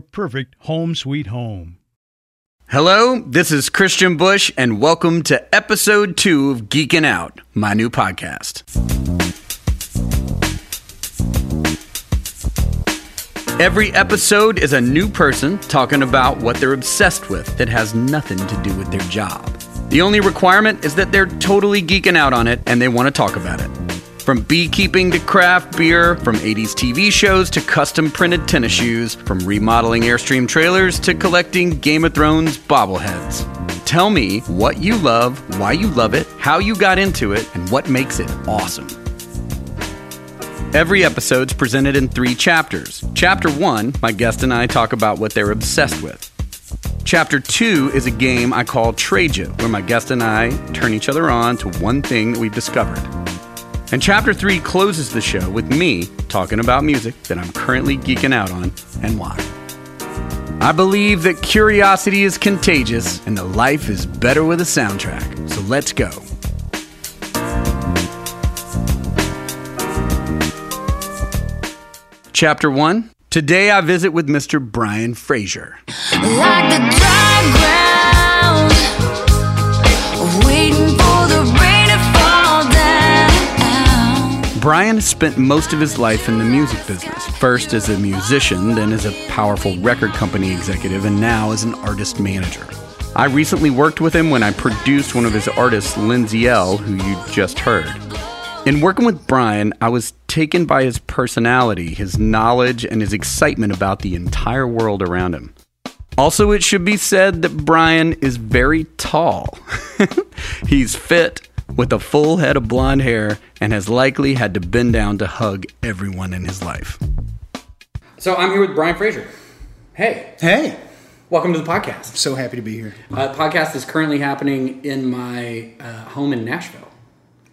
perfect home sweet home. Hello, this is Kristian Bush, and welcome to episode two of Geeking Out, my new podcast. Every episode is a new person talking about what they're obsessed with that has nothing to do with their job. The only requirement is that they're totally geeking out on it and they want to talk about it. From beekeeping to craft beer, from 80s TV shows to custom printed tennis shoes, from remodeling Airstream trailers to collecting Game of Thrones bobbleheads. Tell me what you love, why you love it, how you got into it, and what makes it awesome. Every episode's presented in three chapters. Chapter 1, my guest and I talk about what they're obsessed with. Chapter 2 is a game I call Trade where my guest and I turn each other on to one thing that we've discovered. And Chapter 3 closes the show with me talking about music that I'm currently geeking out on and why. I believe that curiosity is contagious and that life is better with a soundtrack. So let's go. Chapter 1 Today I visit with Mr. Brian Fraser. Like Brian spent most of his life in the music business, first as a musician, then as a powerful record company executive, and now as an artist manager. I recently worked with him when I produced one of his artists, Lindsay Ell., who you just heard. In working with Brian, I was taken by his personality, his knowledge, and his excitement about the entire world around him. Also, it should be said that Brian is very tall. He's fit, with a full head of blonde hair, and has likely had to bend down to hug everyone in his life. So, I'm here with Brian Fraser. Hey, Hey, welcome to the podcast. so happy to be here. Uh, podcast is currently happening in my uh, home in Nashville.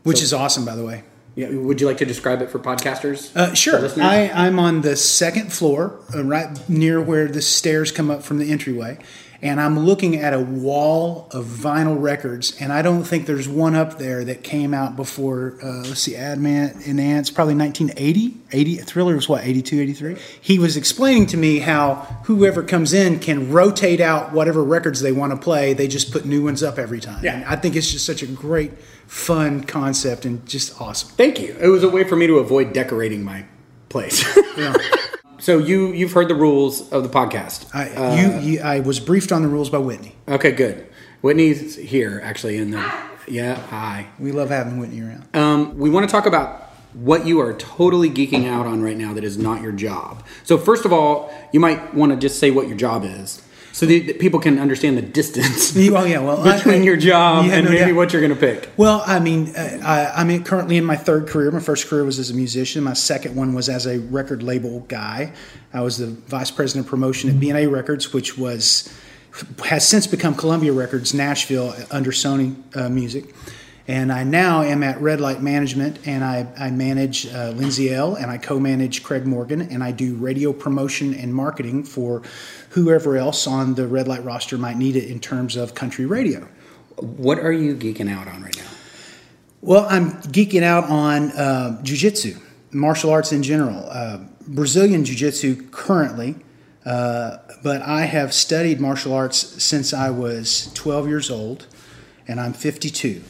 Which is awesome, by the way. Yeah, would you like to describe it for podcasters? Uh, sure. listeners? I, I'm on the second floor, uh, right near where the stairs come up from the entryway, and I'm looking at a wall of vinyl records, and I don't think there's one up there that came out before, uh, let's see, Adam and Ants, probably 1980. 80, Thriller was what, 82, 83? He was explaining to me how whoever comes in can rotate out whatever records they want to play. They just put new ones up every time. Yeah. And I think it's just such a great, fun concept and just awesome. Thank you. It was a way for me to avoid decorating my place. Yeah. so you you've heard the rules of the podcast. I, Uh, you, you, I was briefed on the rules by Whitney. Okay, good. Whitney's here actually in the yeah. Hi. We love having Whitney around. Um, we want to talk about what you are totally geeking out on right now that is not your job. So first of all, you might want to just say what your job is, so that that people can understand the distance You- oh yeah, well between I- your job yeah, and no maybe doubt. what you're going to pick. Well, I mean, uh, I, I'm in, currently in my third career. My first career was as a musician. My second one was as a record label guy. I was the vice president of promotion at BNA Records, which was has since become Columbia Records Nashville under Sony uh, Music. And I now am at Red Light Management, and I, I manage uh, Lindsay Ell. and I co-manage Craig Morgan, and I do radio promotion and marketing for whoever else on the Red Light roster might need it in terms of country radio. What are you geeking out on right now? Well, I'm geeking out on uh, jujitsu, martial arts in general, uh, Brazilian jiu-jitsu currently, uh, but I have studied martial arts since I was 12 years old, and I'm 52.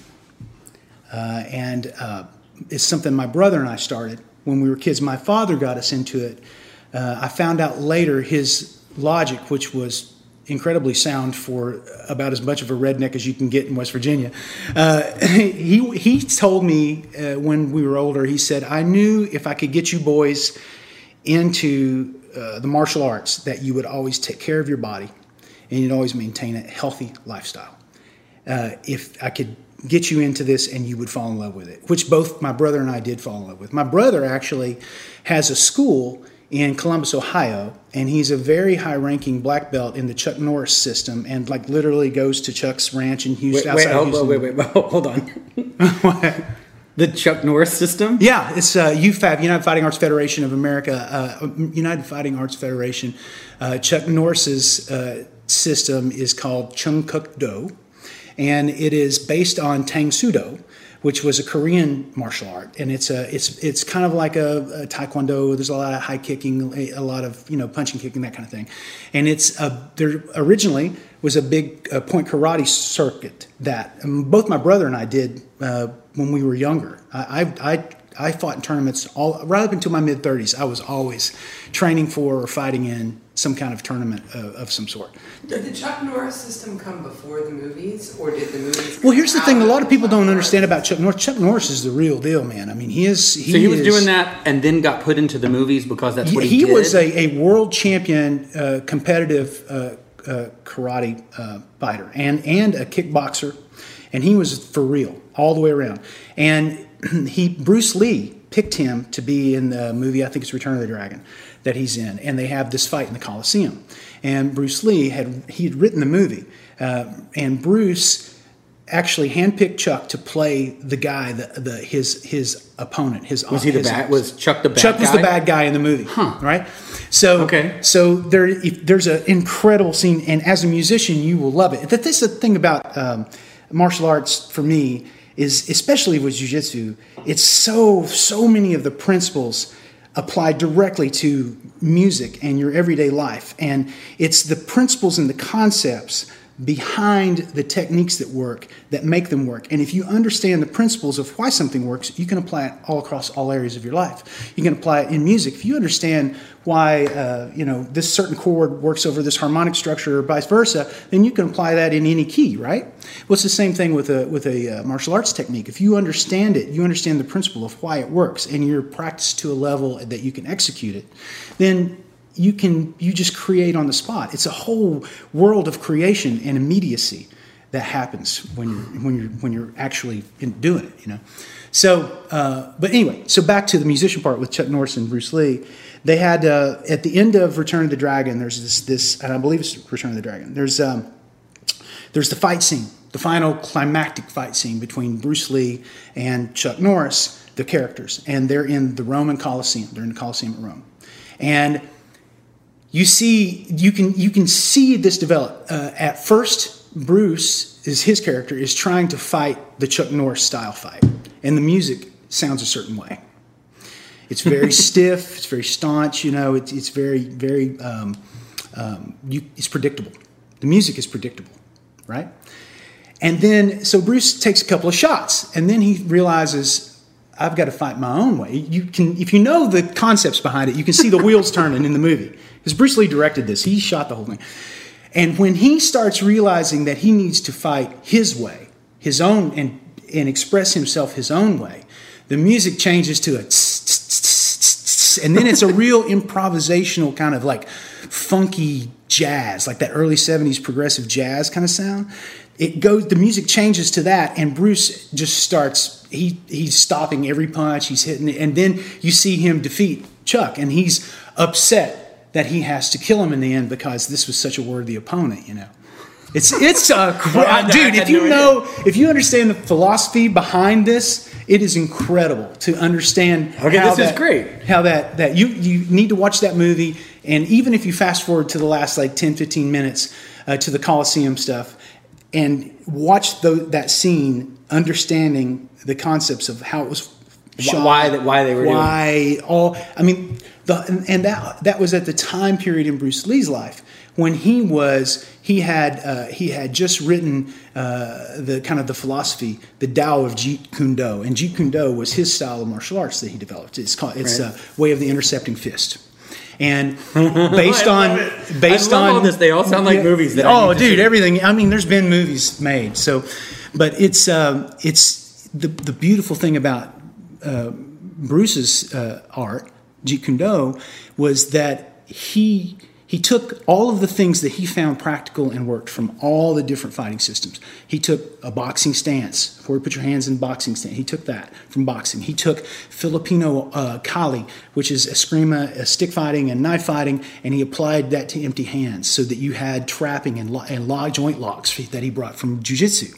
Uh, and uh, it's something my brother and I started when we were kids. My father got us into it. Uh, I found out later his logic, which was incredibly sound for about as much of a redneck as you can get in West Virginia. Uh, he he told me uh, when we were older. He said, "I knew if I could get you boys into uh, the martial arts, that you would always take care of your body, and you'd always maintain a healthy lifestyle. Uh, if I could." Get you into this and you would fall in love with it, which both my brother and I did fall in love with. My brother actually has a school in Columbus, Ohio, and he's a very high-ranking black belt in the Chuck Norris system, and like literally goes to Chuck's ranch in Wait, Houston. wait, outside hold, Houston. wait, wait, wait, hold on. the Chuck Norris system? Yeah, it's uh, UFAF, United Fighting Arts Federation of America, uh, United Fighting Arts Federation. Uh, Chuck Norris's uh, system is called Chun Kuk Do, and it is based on Tang Soo Do, which was a Korean martial art, and it's a it's it's kind of like a, a Taekwondo. There's a lot of high kicking, a, lot of you know punching, kicking, that kind of thing, and it's a, there originally was a big point karate circuit that um, both my brother and I did uh, when we were younger. I, I I I fought in tournaments all right up until my mid 30s. I was always training for or fighting in some kind of tournament of, of some sort. Did the Chuck Norris system come before the movies, or did the movies? Well, here's the thing: a lot of people Chuck don't Norris? understand about Chuck Norris. Chuck Norris is the real deal, man. I mean, he is. He So he was is- doing that and then got put into the movies because that's what he, was. he did? was a, a world champion uh, competitive uh, uh, karate uh, fighter and and a kickboxer, and he was for real all the way around. And he Bruce Lee picked him to be in the movie. I think it's Return of the Dragon that he's in, and they have this fight in the Coliseum. And Bruce Lee had he had written the movie, uh, and Bruce actually handpicked Chuck to play the guy, the, the his his opponent. His Was he the his- bad? Was Chuck the bad Chuck was guy? the bad guy in the movie, huh. right? So, Okay. So there, if, there's an incredible scene, and as a musician, you will love it. That this is the thing about um, martial arts for me is, especially with jujitsu, it's so so many of the principles apply directly to music and your everyday life, and it's the principles and the concepts behind the techniques that work that make them work. And if you understand the principles of why something works, you can apply it all across all areas of your life. You can apply it in music. If you understand why uh, you know this certain chord works over this harmonic structure or vice versa, then you can apply that in any key, right? Well, it's the same thing with a with a uh, martial arts technique. If you understand it, you understand the principle of why it works, and you're practiced to a level that you can execute it, then you can you just create on the spot. It's a whole world of creation and immediacy that happens when you're when you're when you're actually doing it. You know. So, uh, but anyway, so back to the musician part with Chuck Norris and Bruce Lee. They had uh, at the end of Return of the Dragon. There's this this, and I believe it's Return of the Dragon. There's um, there's the fight scene, the final climactic fight scene between Bruce Lee and Chuck Norris, the characters, and they're in the Roman Colosseum. They're in the Colosseum at Rome, and you see you can you can see this develop. Uh, at first, Bruce is his character is trying to fight the Chuck Norris style fight, and the music sounds a certain way. It's very stiff. It's very staunch. You know, it's it's very very um, um, you, it's predictable. The music is predictable, right? And then so Bruce takes a couple of shots, and then he realizes I've got to fight my own way. You can, if you know the concepts behind it, you can see the wheels turning in the movie. Because Bruce Lee directed this, he shot the whole thing. And when he starts realizing that he needs to fight his way, his own, and and express himself his own way, the music changes to a and then it's a real improvisational kind of like funky jazz, like that early 70s progressive jazz kind of sound. It goes the music changes to that and Bruce just starts he he's stopping every punch, he's hitting it, and then you see him defeat Chuck and he's upset that he has to kill him in the end because this was such a worthy opponent, you know. It's it's uh, I- I dude. If you no know, if you understand the philosophy behind this, it is incredible to understand. Okay, how this is that- great. How that that you you need to watch that movie, and even if you fast forward to the last like 10, 15 minutes uh, to the Coliseum stuff, and watch tho- that scene, understanding the concepts of how it was. Shot, why that- why they were doing it. why all I mean the and, and that that was at the time period in Bruce Lee's life when he was he had uh, he had just written uh, the kind of the philosophy the Tao of Jeet Kune Do and Jeet Kune Do was his style of martial arts that he developed it's called it's Right. uh, way of the intercepting fist and based on it. based on this. They all sound like movies that I oh dude everything I mean there's been movies made so but it's um, it's the the beautiful thing about uh, Bruce's uh, art, Jeet Kune Do, was that he he took all of the things that he found practical and worked from all the different fighting systems. He took a boxing stance, where you put your hands in boxing stance. He took that from boxing. He took Filipino uh, Kali, which is eskrima, uh, stick fighting and knife fighting, and he applied that to empty hands so that you had trapping and, lo- and lock, joint locks that he brought from Jiu-Jitsu.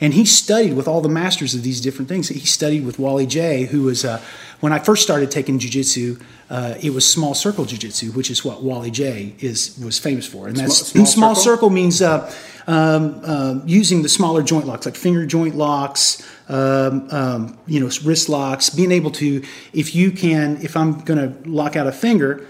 And he studied with all the masters of these different things. He studied with Wally Jay, who was, uh, when I first started taking jiu-jitsu, uh, it was small circle jiu-jitsu, which is what Wally Jay is was famous for. And that's Small- small, small circle? circle means uh, um, um, using the smaller joint locks, like finger joint locks, um, um, you know, wrist locks. Being able to, if you can, if I'm going to lock out a finger,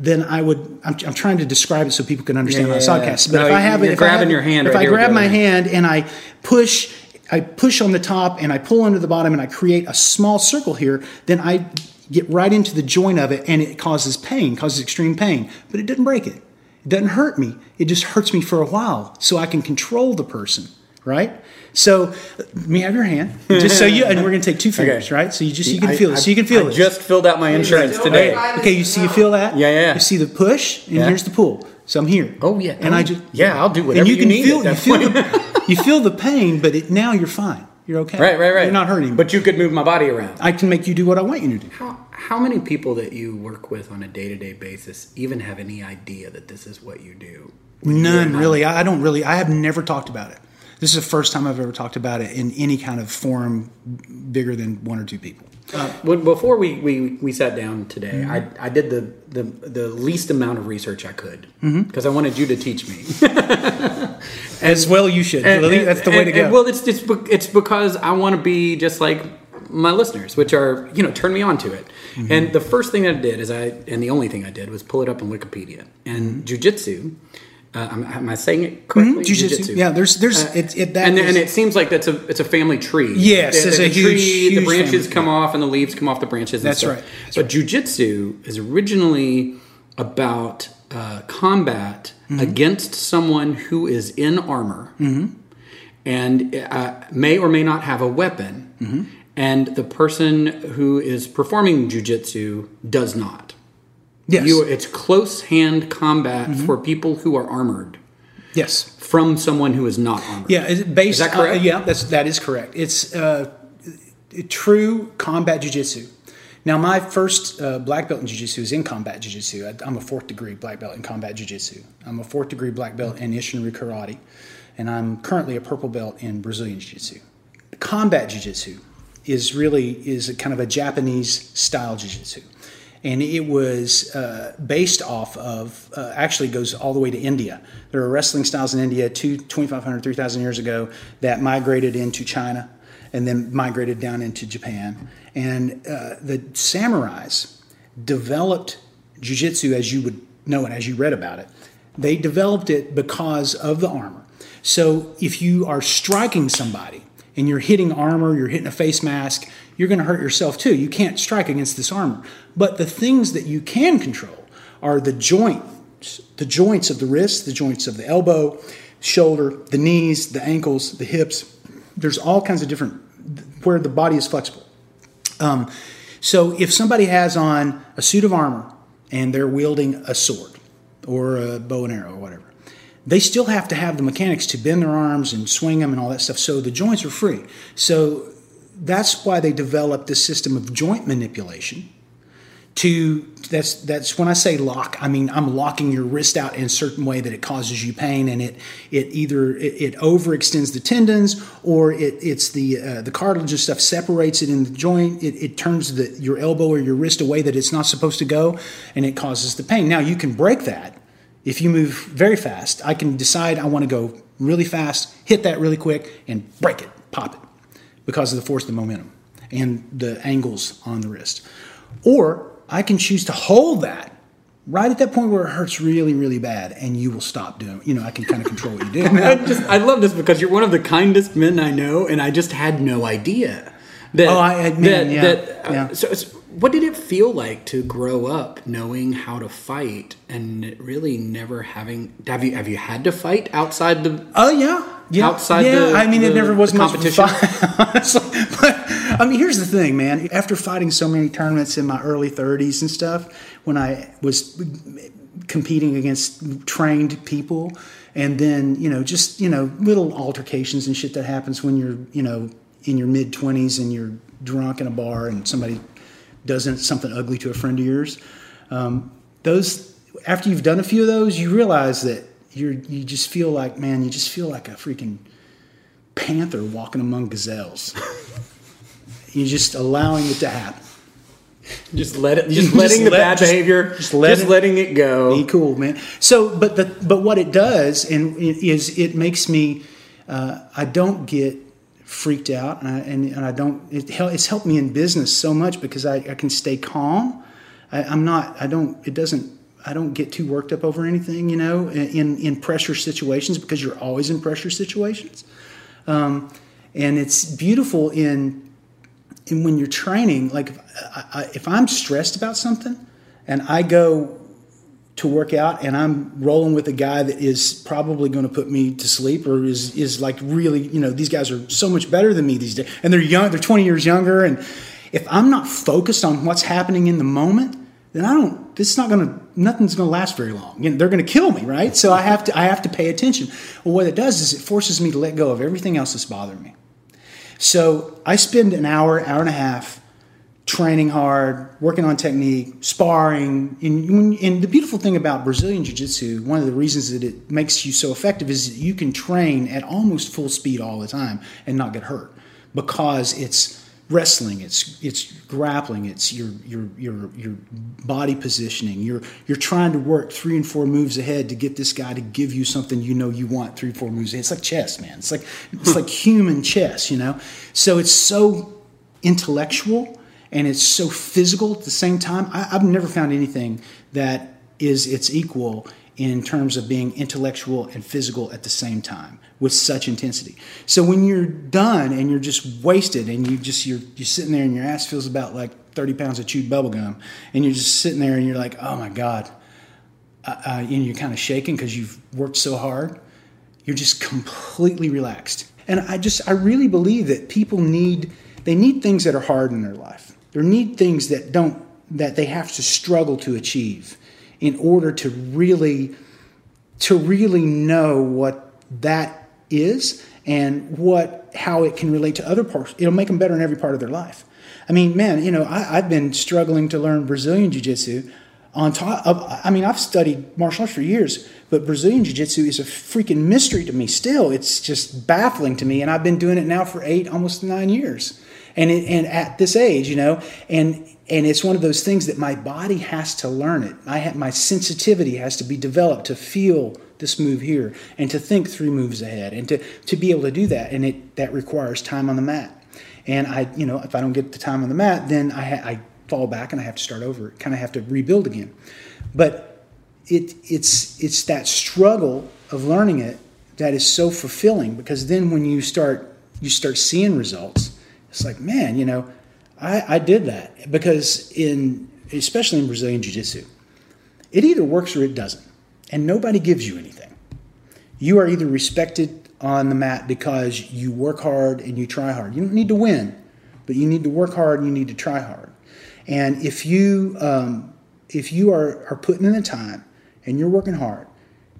then I would. I'm, I'm trying to describe it so people can understand Yeah, on yeah. podcast. But No, if I have it, if I grabbing have- your hand if right I grab my hand and I push, I push on the top and I pull under the bottom and I create a small circle here, then I get right into the joint of it and it causes pain, causes extreme pain, but it doesn't break it. It doesn't hurt me. It just hurts me for a while so I can control the person, right? So, let me have your hand, just so you, and we're going to take two fingers, Okay. right? So you just you can I- feel I- it. So you can feel I it. just filled out my insurance Don't today. try Okay, you see, you feel that? Yeah, yeah, yeah. You see the push, and Yeah. here's the pull. So I'm here. Oh, yeah. and Oh, I just yeah, I'll do whatever And you you can need feel at you that feel the, you feel the pain, but it, now you're fine. You're okay. Right, right, right. You're not hurting. But you could move my body around. I can make you do what I want you to do. How, how many people that you work with on a day to day basis even have any idea that this is what you do? None really. I I don't really. I have never talked about it. This is the first time I've ever talked about it in any kind of forum bigger than one or two people. When, before we, we, we sat down today, Mm-hmm. I, I did the, the, the least amount of research I could Mm-hmm. because I wanted you to teach me. As well, you should. That's the way to and- go. and, well, it's be- it's because I want to be just like my listeners, which are you know turn me on to it. Mm-hmm. And the first thing I did is I, and the only thing I did was pull it up on Wikipedia and jujitsu. Uh, am, am I saying it correctly? Mhm, jujitsu. Yeah, there's- there's- it- it- that and, is- and it seems like that's a it's a family tree. Yes, the, it's the a huge- tree. the branches come off and the leaves come off the branches. and That's stuff. right, that's but jujitsu is originally about uh, combat Mm-hmm. against someone who is in armor and uh, may or may not have a weapon, Mm-hmm. and the person who is performing jujitsu does not. Yes. You, it's close hand combat Mm-hmm. for people who are armored yes. from someone who is not armored. Yeah, is it based? Is that correct? Uh, yeah, that's that is correct. It's uh, true combat jujitsu. Now, my first uh, black belt in jiu-jitsu is in combat jiu-jitsu. I, I'm a fourth degree black belt in combat jiu-jitsu. I'm a fourth degree black belt in Isshinryu karate, and I'm currently a purple belt in Brazilian jiu-jitsu. Combat jiu-jitsu is really is a kind of a Japanese style jiu-jitsu, and it was uh, based off of uh, actually goes all the way to India. There are wrestling styles in India two, 2,500, 3,000 years ago that migrated into China and then migrated down into Japan. And uh, the samurais developed jujitsu as you would know it, as you read about it. They developed it because of the armor. So if you are striking somebody and you're hitting armor, you're hitting a face mask, you're going to hurt yourself too. You can't strike against this armor. But the things that you can control are the joints, the joints of the wrist, the joints of the elbow, shoulder, the knees, the ankles, the hips. There's all kinds of different where the body is flexible. Um, so if somebody has on a suit of armor and they're wielding a sword or a bow and arrow or whatever, they still have to have the mechanics to bend their arms and swing them and all that stuff. So the joints are free. So that's why they developed this system of joint manipulation to that's that's when I say lock, I mean I'm locking your wrist out in a certain way that it causes you pain, and it it either it, it overextends the tendons or it it's the uh, the cartilage and stuff separates it in the joint. It, it turns the, your elbow or your wrist away that it's not supposed to go, and it causes the pain. Now you can break that if you move very fast. I can decide I want to go really fast, hit that really quick, and break it, pop it, because of the force of the momentum and the angles on the wrist. Or I can choose to hold that right at that point where it hurts really, really bad, and you will stop doing. You know, I can kind of control what you do. I just I love this because you're one of the kindest men I know, and I just had no idea that. Oh, I- I- man, that, yeah, that uh, yeah. So, it's- what did it feel like to grow up knowing how to fight and really never having? Have you have you had to fight outside the? Oh yeah, yeah. Outside yeah, the- I mean, it never was the much competition? fun. But I mean, here's the thing, man. After fighting so many tournaments in my early 30s and stuff, when I was competing against trained people, and then you know, just you know, little altercations and shit that happens when you're you know in your mid 20s and you're drunk in a bar and somebody does something ugly to a friend of yours. Um, those after you've done a few of those, you realize that you're you just feel like man, you just feel like a freaking panther walking among gazelles. you're just allowing it to happen. Just let it. Just just letting the let- bad just- behavior. just let just it- letting it go. Be cool, man. So, but the but what it does and is it makes me uh, I don't get freaked out and I, and, and I don't it hel- it's helped me in business so much because I, I can stay calm. I, I'm not I don't it doesn't I don't get too worked up over anything you know in in pressure situations because you're always in pressure situations. Um, and it's beautiful in in when you're training, like if, I, if I'm stressed about something and I go to work out and I'm rolling with a guy that is probably going to put me to sleep or is, is like really, you know, these guys are so much better than me these days and they're young, they're 20 years younger. And if I'm not focused on what's happening in the moment, then I don't, this is not going to, nothing's going to last very long. You know, they're going to kill me, right? So I have to, I have to pay attention. Well, what it does is it forces me to let go of everything else that's bothering me. So I spend an hour, hour and a half training hard, working on technique, sparring. And, and the beautiful thing about Brazilian Jiu Jitsu, one of the reasons that it makes you so effective is that you can train at almost full speed all the time and not get hurt because it's wrestling it's it's grappling it's your your your your body positioning you're you're trying to work three and four moves ahead to get this guy to give you something you know you want three four moves ahead. it's like chess man it's like it's hmm. like human chess you know so it's so intellectual and it's so physical at the same time I, i've never found anything that is its equal in terms of being intellectual and physical at the same time with such intensity. So when you're done and you're just wasted and you just you're you're sitting there and your ass feels about like 30 pounds of chewed bubble gum and you're just sitting there and you're like, oh my god, uh, uh, and you're kind of shaking because you've worked so hard. You're just completely relaxed. And I just I really believe that people need they need things that are hard in their life. They need things that don't that they have to struggle to achieve in order to really to really know what that is and what how it can relate to other parts. It'll make them better in every part of their life. I mean, man, you know, I, I've been struggling to learn Brazilian Jiu Jitsu. On top of, I mean, I've studied martial arts for years, but Brazilian Jiu Jitsu is a freaking mystery to me still. It's just baffling to me, and I've been doing it now for eight, almost nine years. And it, and at this age, you know, and and it's one of those things that my body has to learn it. I have, my sensitivity has to be developed to feel this move here and to think three moves ahead and to, to be able to do that. And it that requires time on the mat. And I, you know, if I don't get the time on the mat, then I, ha- I fall back and I have to start over. Kind of have to rebuild again. But it it's it's that struggle of learning it that is so fulfilling because then when you start you start seeing results, it's like man, you know, I, I did that because in especially in Brazilian Jiu Jitsu, it either works or it doesn't, and nobody gives you anything. You are either respected on the mat because you work hard and you try hard. You don't need to win, but you need to work hard and you need to try hard. And if you um, if you are, are putting in the time and you're working hard,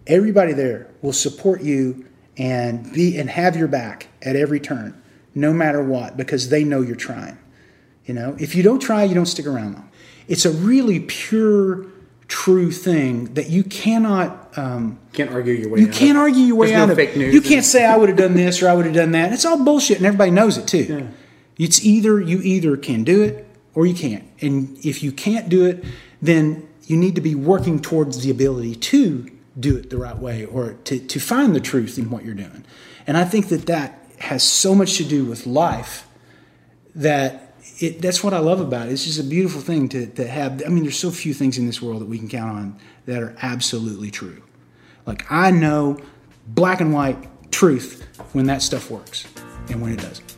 everybody there will support you and be and have your back at every turn, no matter what, because they know you're trying. You know, if you don't try, you don't stick around long. It's a really pure, true thing that you cannot. Um, Can't argue your way you out can't of. argue your way There's out no of fake news. You can't say I would have done this or I would have done that. It's all bullshit, and everybody knows it too. It's either you either can do it or you can't, and if you can't do it, then you need to be working towards the ability to do it the right way or to, to find the truth in what you're doing. And I think that that has so much to do with life that it, that's what I love about it. It's just a beautiful thing to, to have. I mean, there's so few things in this world that we can count on that are absolutely true. Like, I know black and white truth when that stuff works and when it doesn't.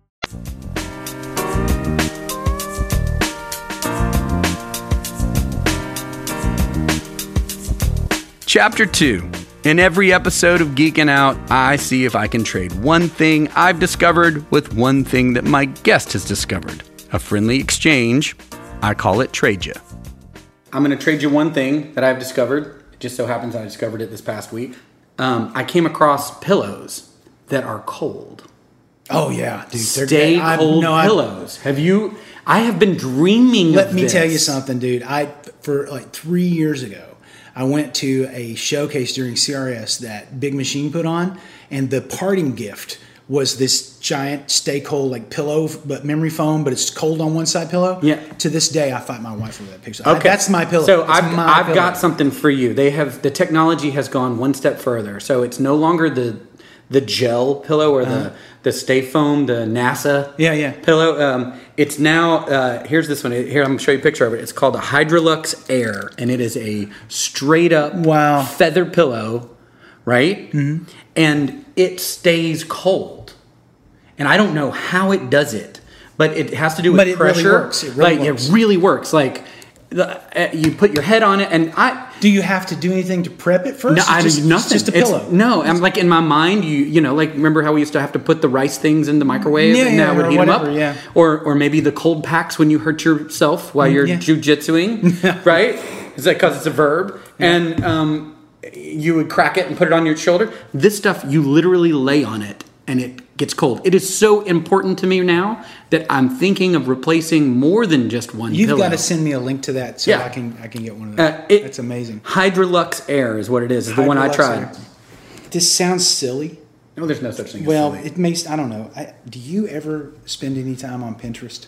Chapter 2. In every episode of Geeking Out, I see if I can trade one thing I've discovered with one thing that my guest has discovered. A friendly exchange. I call it Trade Ya. I'm going to trade you one thing that I've discovered. It just so happens I discovered it this past week. Um, I came across pillows that are cold. Oh yeah, dude. they're Stay. I- cold no, I- pillows. Have you? I have been dreaming. Let me tell you something, dude. I for like three years ago, I went to a showcase during CRS that Big Machine put on, and the parting gift was this giant stay cold like pillow, but memory foam, but it's cold on one side pillow. Yeah. To this day, I fight my wife over that picture. Okay, that's my pillow. So That's I've, I've pillow. got something for you. They have the technology has gone one step further. So it's no longer the the gel pillow or the uh-huh. The stay foam, the NASA. Yeah, yeah. pillow. Um, it's now uh, here's this one. Here I'm gonna show you a picture of it. It's called a Hydrolux Air, and it is a straight up Wow. feather pillow, right? Mm-hmm. And it stays cold. And I don't know how it does it, but it has to do with But it really pressure. works. It really like works. it really works. Like the, uh, you put your head on it, and I. Do you have to do anything to prep it first? No, I just, do nothing. It's just a It's- pillow. no, I'm like in my mind. You you know, like remember how we used to have to put the rice things in the microwave Yeah, and yeah, that would heat them up. yeah. Or or maybe the cold packs when you hurt yourself while you're yeah. jujitsuing, right? Is that because it's a verb? And um, you would crack it and put it on your shoulder. This stuff you literally lay on it and it gets cold. It is so important to me now that I'm thinking of replacing more than just one. You've pillow. got to send me a link to that so Yeah. I can I can get one of those. Uh, it- That's amazing. Hydrolux Air is what it is. Is the one I tried. Air. This sounds silly. No, there's no such thing. Well, as silly. it makes I don't know. I, do you ever spend any time on Pinterest?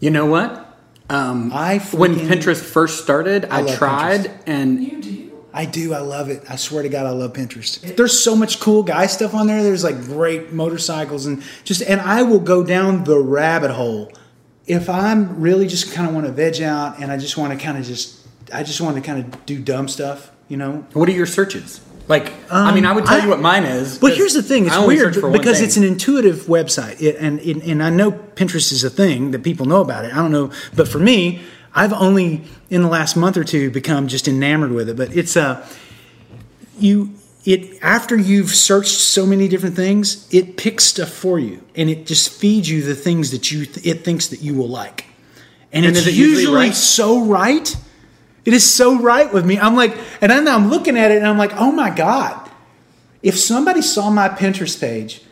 You know what? Um, I when Pinterest first started, I, love tried, Pinterest. and You do. I do. I love it. I swear to God, I love Pinterest. There's so much cool guy stuff on there. There's like great motorcycles and just, and I will go down the rabbit hole if I'm really just kind of want to veg out and I just want to kind of just, I just want to kind of do dumb stuff, you know. What are your searches? Like, I mean, I would tell Um, I- you what mine is. But here's the thing: it's weird search for one because thing. it's an intuitive website, it, and, and and I know Pinterest is a thing that people know about it. I don't know, but for me, I've only in the last month or two become just enamored with it. But it's a you it after you've searched so many different things, it picks stuff for you, and it just feeds you the things that you th- it thinks that you will like, and, And it's usually usually right? so right. It is so right with me. I'm like, and then I'm looking at it, and I'm like, oh my god if somebody saw my Pinterest page,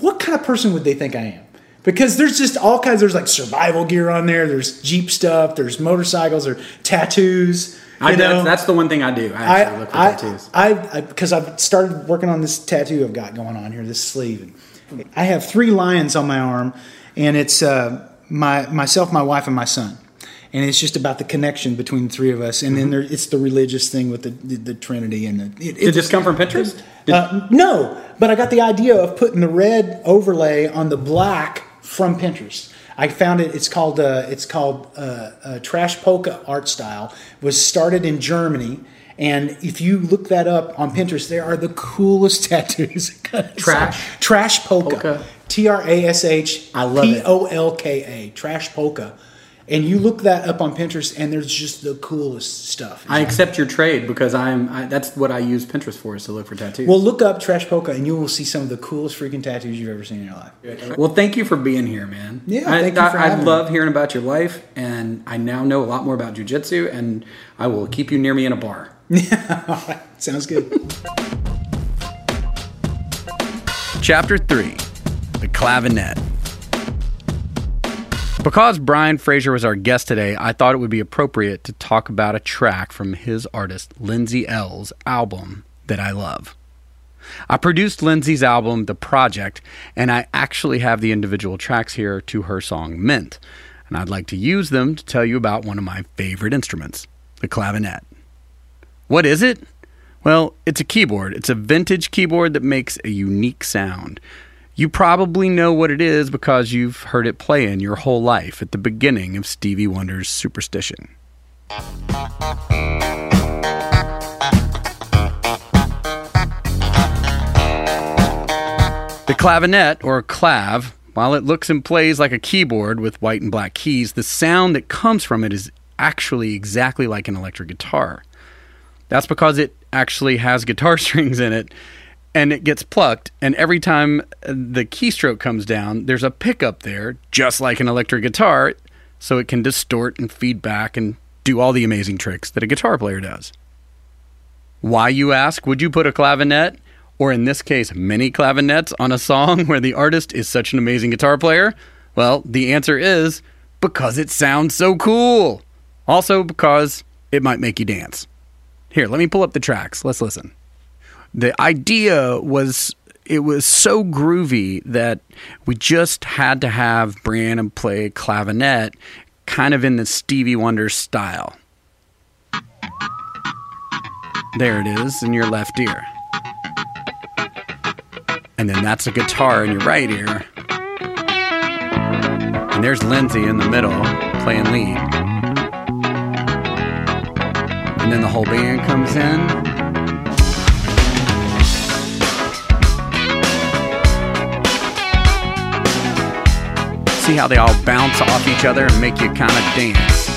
what kind of person would they think I am? Because there's just all kinds. There's like survival gear on there. There's Jeep stuff. There's motorcycles. Or tattoos. I, know? that's, that's the one thing I do. I actually look for I, tattoos. I, because I've started working on this tattoo I've got going on here, this sleeve. I have three lions on my arm, and it's uh, my myself, my wife, and my son. And it's just about the connection between the three of us. And then there, it's the religious thing with the the, the Trinity and the. It, Did this come from Pinterest? Uh, no, but I got the idea of putting the red overlay on the black from Pinterest. I found it. It's called uh, it's called uh, uh, Trash Polka art style. It was started in Germany, and if you look that up on Pinterest, there are the coolest tattoos. Trash? Trash Polka. T R A S H I love P it. O L K A. Trash Polka. And you look that up on Pinterest, and there's just the coolest stuff. I accept your trade because I'm. I, that's what I use Pinterest for is to look for tattoos. well, look up Trash Polka, and you will see some of the coolest freaking tattoos you've ever seen in your life. Well, thank you for being here, man. Yeah, I, thank you for I, I having love hearing about your life, and I now know a lot more about jujitsu, and I will keep you near me in a bar. Sounds good. Chapter 3 The Clavinet. Because Brian Fraser was our guest today, I thought it would be appropriate to talk about a track from his artist Lindsay Ell's album that I love. I produced Lindsay's album, The Project, and I actually have the individual tracks here to her song Mint. And I'd like to use them to tell you about one of my favorite instruments, the clavinet. What is it? Well, it's a keyboard. It's a vintage keyboard that makes a unique sound. You probably know what it is because you've heard it play in your whole life at the beginning of Stevie Wonder's Superstition. The clavinet, or clav, while it looks and plays like a keyboard with white and black keys, the sound that comes from it is actually exactly like an electric guitar. That's because it actually has guitar strings in it and it gets plucked. And every time the keystroke comes down, there's a pickup there, just like an electric guitar, so it can distort and feedback and do all the amazing tricks that a guitar player does. Why, you ask, would you put a clavinet, or in this case, many clavinets, on a song where the artist is such an amazing guitar player? Well, the answer is because it sounds so cool. Also, because it might make you dance. Here, let me pull up the tracks. Let's listen. The idea was it was so groovy that we just had to have Brianna play clavinet kind of in the Stevie Wonder style. There it is in your left ear. And then that's a guitar in your right ear. And there's Lindsay in the middle playing lead. And then the whole band comes in. See how they all bounce off each other and make you kind of dance.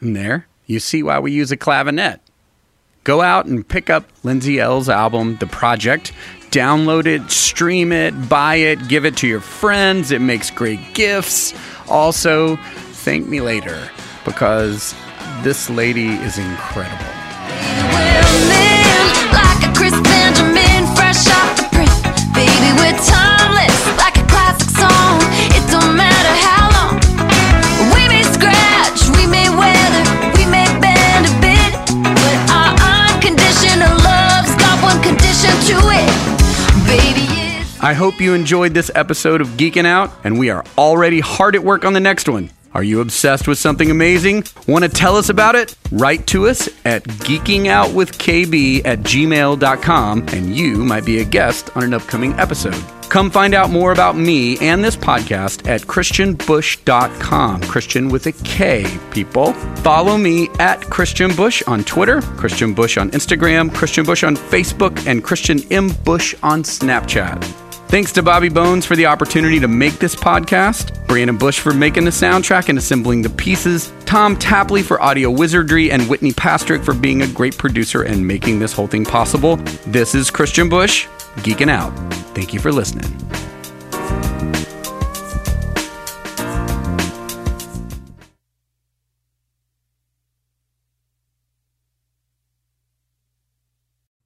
and there, you see why we use a clavinet. Go out and pick up Lindsay Ell's album, The Project. Download it, stream it, buy it, give it to your friends. It makes great gifts. Also, thank me later because this lady is incredible. Like a Chris Benjamin, fresh off the print. Baby, we're timeless, like a classic song. It don't matter how long. We may scratch, we may weather, we may bend a bit. But our unconditional love's got one condition to it. Baby, it's I hope you enjoyed this episode of Geeking Out, and we are already hard at work on the next one. Are you obsessed with something amazing? Want to tell us about it? Write to us at geekingoutwithkb at gmail.com and you might be a guest on an upcoming episode. Come find out more about me and this podcast at kristianbush.com. Kristian with a K, people. Follow me at Kristian Bush on Twitter, Kristian Bush on Instagram, Kristian Bush on Facebook, and Kristian M. Bush on Snapchat. Thanks to Bobby Bones for the opportunity to make this podcast, Brandon Bush for making the soundtrack and assembling the pieces, Tom Tapley for audio wizardry, and Whitney Pastrick for being a great producer and making this whole thing possible. This is Kristian Bush, geeking out. Thank you for listening.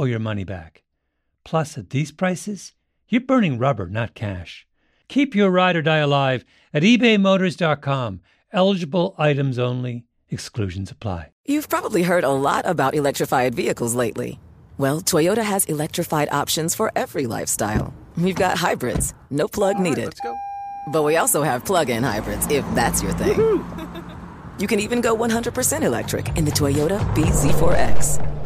or your money back. Plus, at these prices, you're burning rubber, not cash. Keep your ride or die alive at ebaymotors.com. Eligible items only, exclusions apply. You've probably heard a lot about electrified vehicles lately. Well, Toyota has electrified options for every lifestyle. We've got hybrids, no plug needed. Let's go. But we also have plug in hybrids, if that's your thing. You can even go 100% electric in the Toyota BZ4X.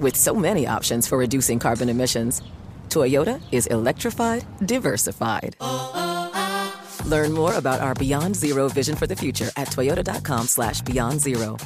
With so many options for reducing carbon emissions, Toyota is electrified, diversified. Learn more about our Beyond Zero vision for the future at toyota.com slash beyond zero.